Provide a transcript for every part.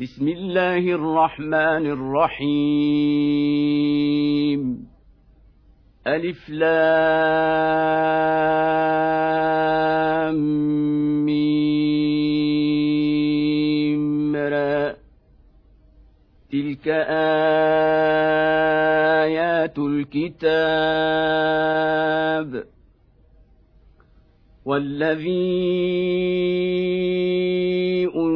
بسم الله الرحمن الرحيم. ألف لام ميم را. تلك آيات الكتاب. والذي أنزل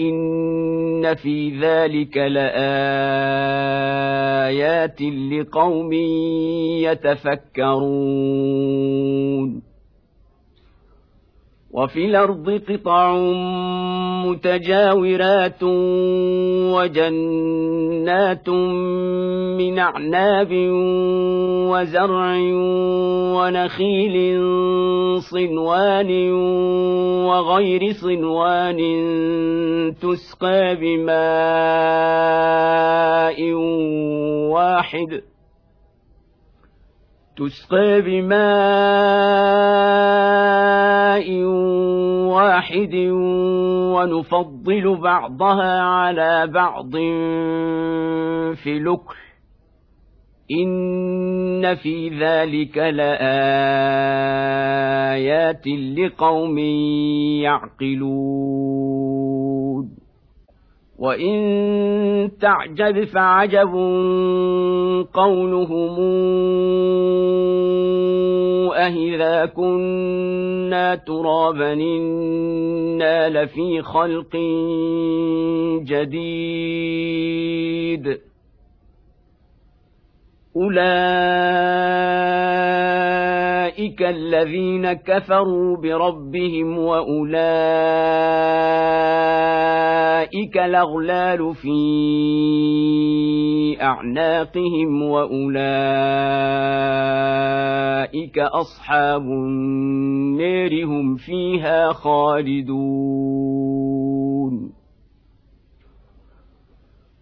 ان في ذلك لايات لقوم يتفكرون وفي الأرض قطع متجاورات وجنات من أعناب وزرع ونخيل صنوان وغير صنوان تسقى بماء واحد تسقى بماء واحد ونفضل بعضها على بعض في لكل إن في ذلك لآيات لقوم يعقلون وان تعجب فعجب قولهم أهذا كنا ترابا إنا لفي خلق جديد أولئك الذين كفروا بربهم وأولئك الأغلال في أعناقهم وأولئك أصحاب النار هم فيها خالدون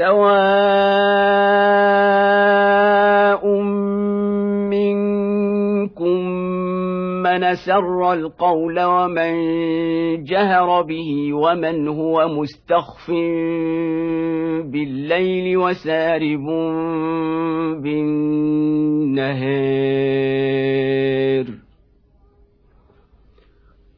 سواء منكم من سر القول ومن جهر به ومن هو مستخف بالليل وسارب بالنهار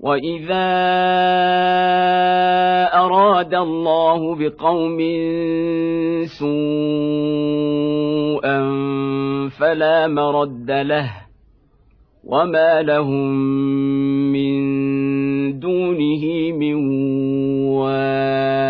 واذا اراد الله بقوم سوءا فلا مرد له وما لهم من دونه من وال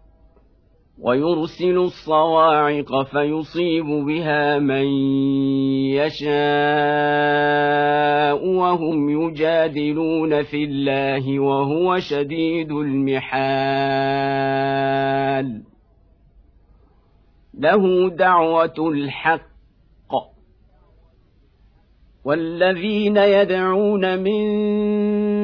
ويرسل الصواعق فيصيب بها من يشاء وهم يجادلون في الله وهو شديد المحال. له دعوة الحق. والذين يدعون من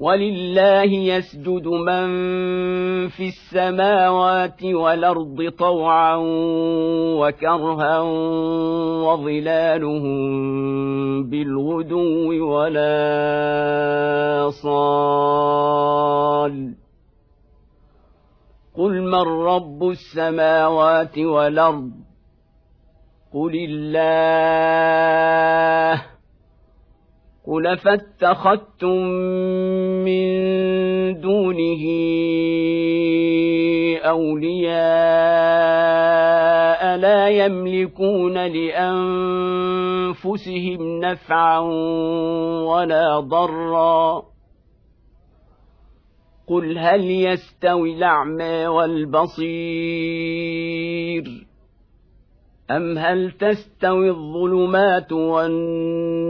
ولله يسجد من في السماوات والأرض طوعا وكرها وظلالهم بالغدو ولا صال. قل من رب السماوات والأرض؟ قل الله. قل فاتخذتم من دونه اولياء لا يملكون لانفسهم نفعا ولا ضرا قل هل يستوي الاعمى والبصير ام هل تستوي الظلمات والنور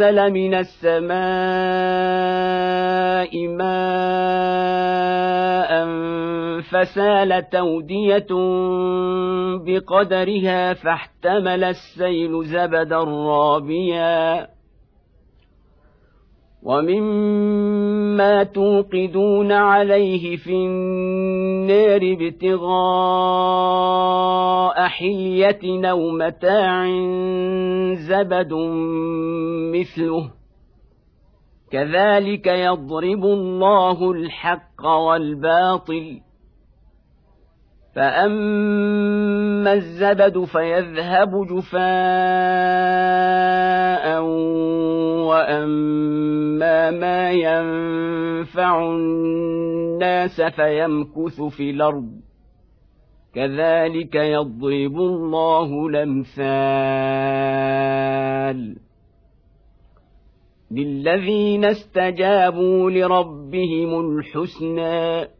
أنزل من السماء ماء فسال تودية بقدرها فاحتمل السيل زبدا رابيا. ومما توقدون عليه في النار ابتغاء حليه أو متاع زبد مثله كذلك يضرب الله الحق والباطل فاما الزبد فيذهب جفاء واما ما ينفع الناس فيمكث في الأرض. كذلك يضرب الله الأمثال للذين استجابوا لربهم الحسنى.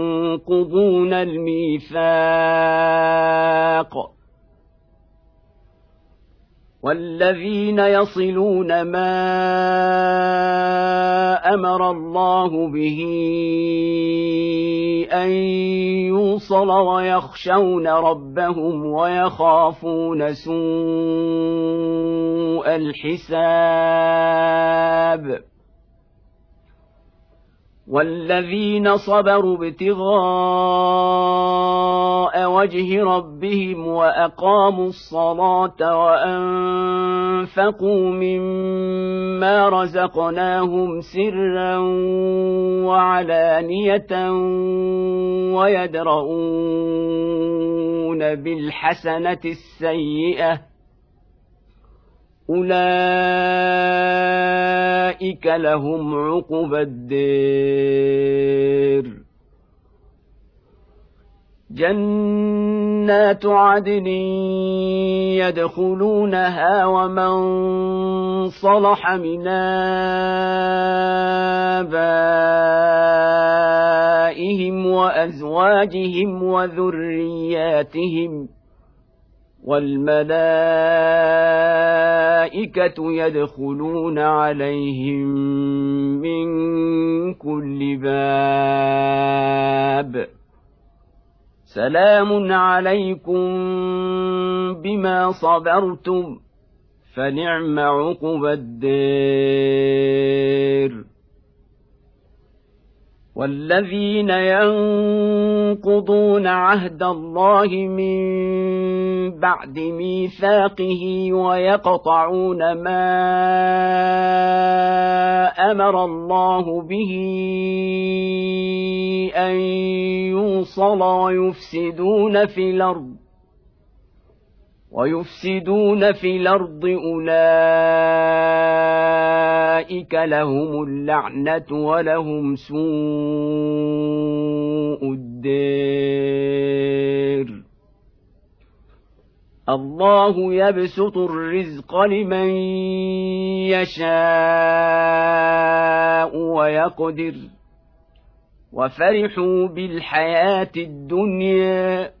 الميثاق. والذين يصلون ما أمر الله به أن يوصل ويخشون ربهم ويخافون سوء الحساب. والذين صبروا ابتغاء وجه ربهم واقاموا الصلاه وانفقوا مما رزقناهم سرا وعلانيه ويدرؤون بالحسنه السيئه أولئك لهم عقبى الدير جنات عدن يدخلونها ومن صلح من آبائهم وأزواجهم وذرياتهم ۖ والملائكه يدخلون عليهم من كل باب. سلام عليكم بما صبرتم فنعم عقبى الدير. والذين ينقضون عهد الله من بعد ميثاقه ويقطعون ما أمر الله به أن يوصل ويفسدون في الأرض ويفسدون في الأرض أولئك لهم اللعنة ولهم سوء الدير. الله يبسط الرزق لمن يشاء ويقدر. وفرحوا بالحياة الدنيا.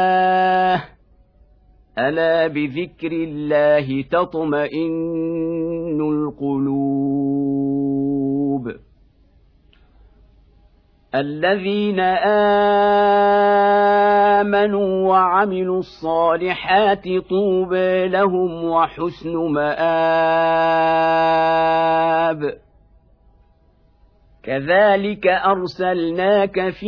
الا بذكر الله تطمئن القلوب الذين امنوا وعملوا الصالحات طوبى لهم وحسن مآب كذلك ارسلناك في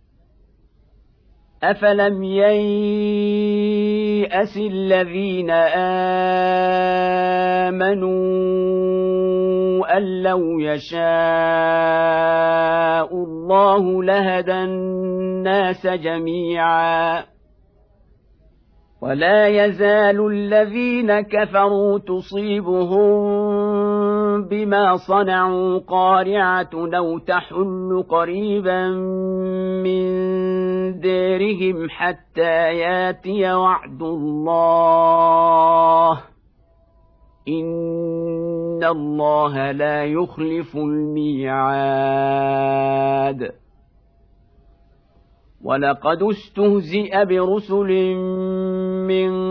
افلم يياس الذين امنوا ان لو يشاء الله لهدى الناس جميعا ولا يزال الذين كفروا تصيبهم بما صنعوا قارعه لو تحل قريبا من ديرهم حتى ياتي وعد الله ان الله لا يخلف الميعاد. ولقد استهزئ برسل من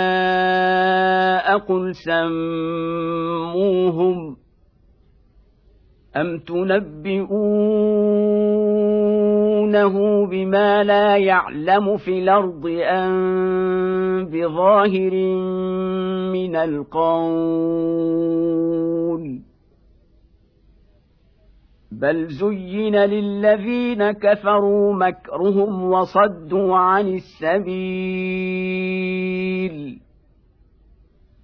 قل سموهم أم تنبئونه بما لا يعلم في الأرض أم بظاهر من القول بل زين للذين كفروا مكرهم وصدوا عن السبيل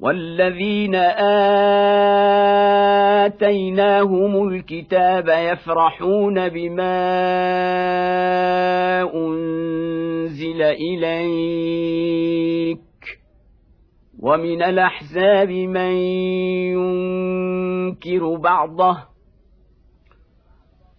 والذين اتيناهم الكتاب يفرحون بما انزل اليك ومن الاحزاب من ينكر بعضه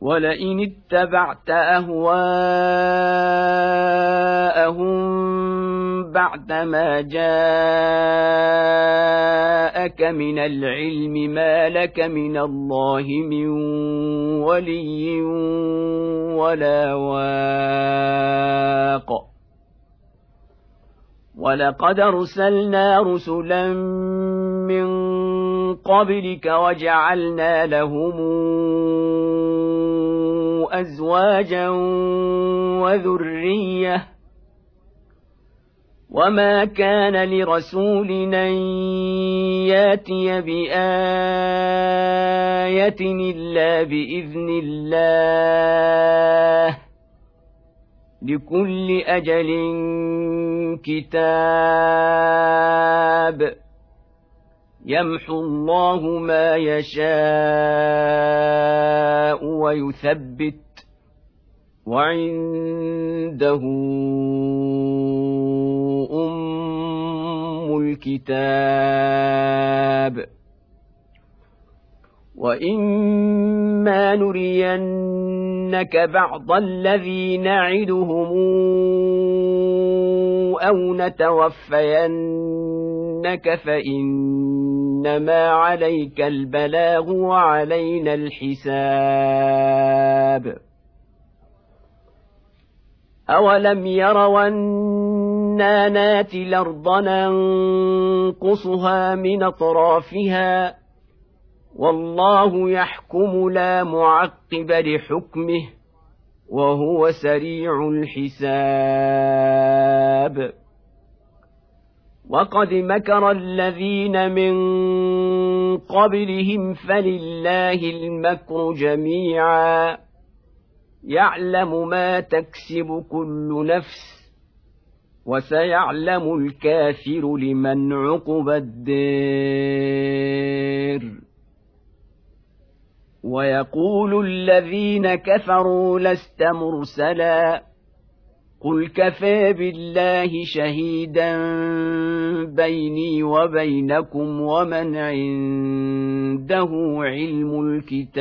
ولئن اتبعت أهواءهم بعدما جاءك من العلم ما لك من الله من ولي ولا واق. ولقد أرسلنا رسلا من قبلك وجعلنا لهم أزواجا وذرية. وما كان لرسول أن يأتي بآية إلا بإذن الله. لكل أجل كتاب. يمحو الله ما يشاء ويثبت وعنده أم الكتاب. وإما نرينك بعض الذي نعدهم أو نتوفينك فإنما عليك البلاغ وعلينا الحساب. اولم يروا أنا ناتي الأرض ننقصها من اطرافها والله يحكم لا معقب لحكمه وهو سريع الحساب وقد مكر الذين من قبلهم فلله المكر جميعا يعلم ما تكسب كل نفس وسيعلم الكافر لمن عقب الدير. ويقول الذين كفروا لست مرسلا قل كفى بالله شهيدا بيني وبينكم ومن عنده علم الكتاب.